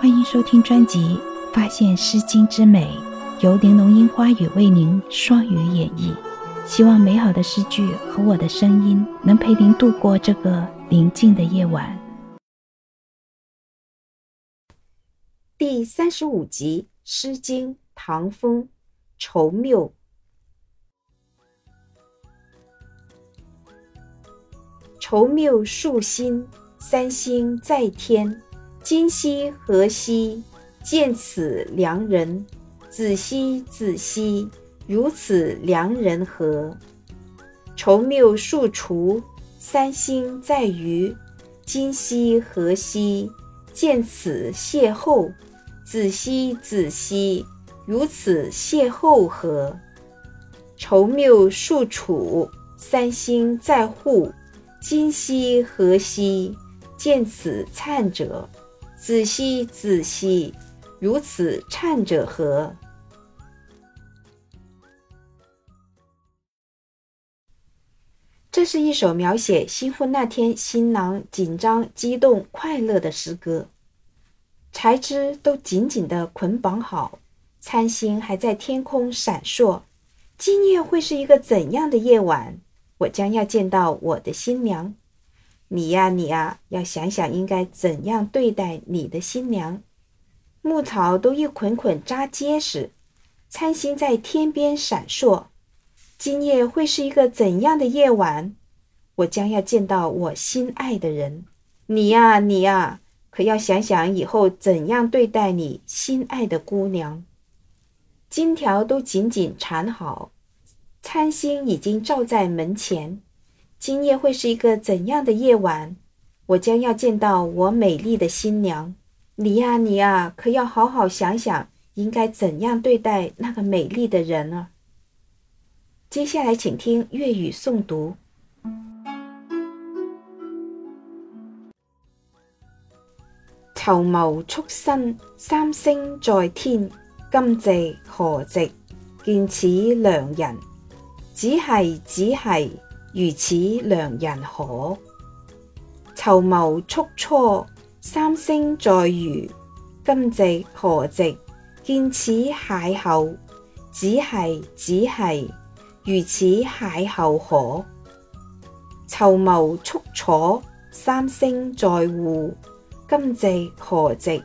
欢迎收听专辑《发现诗经之美》，由玲珑樱花雨为您双语演绎。希望美好的诗句和我的声音能陪您度过这个宁静的夜晚。第三十五集《诗经·唐风·愁谬》。愁谬树心，三星在天。今夕何夕？见此良人。子兮子兮，如此良人何？愁谬数除，三星在隅。今夕何夕？见此邂逅。子兮子兮，如此邂逅何？愁谬数处，三星在户。今夕何夕？见此灿者。子兮子兮，如此颤者何？这是一首描写新婚那天新郎紧张、激动、快乐的诗歌。柴枝都紧紧地捆绑好，参星还在天空闪烁。今夜会是一个怎样的夜晚？我将要见到我的新娘，你呀，你呀，要想想应该怎样对待你的新娘。牧草都一捆捆扎结实，参星在天边闪烁。今夜会是一个怎样的夜晚？我将要见到我心爱的人，你呀，你呀，可要想想以后怎样对待你心爱的姑娘。金条都紧紧缠好。参星已经照在门前，今夜会是一个怎样的夜晚？我将要见到我美丽的新娘。你呀，你呀，可要好好想想，应该怎样对待那个美丽的人呢？接下来，请听粤语诵读：筹谋促生，三星在天，今夕何夕？见此良人。只系只系，如此良人可？筹谋促初，三星在隅。今夕何夕？见此邂逅。只系只系，如此邂逅可？筹谋促楚，三星在户。今夕何夕？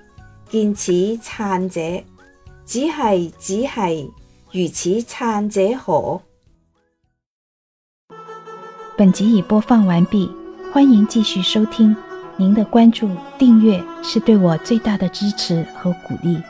见此灿者。只系只系，如此灿者可？本集已播放完毕，欢迎继续收听。您的关注、订阅是对我最大的支持和鼓励。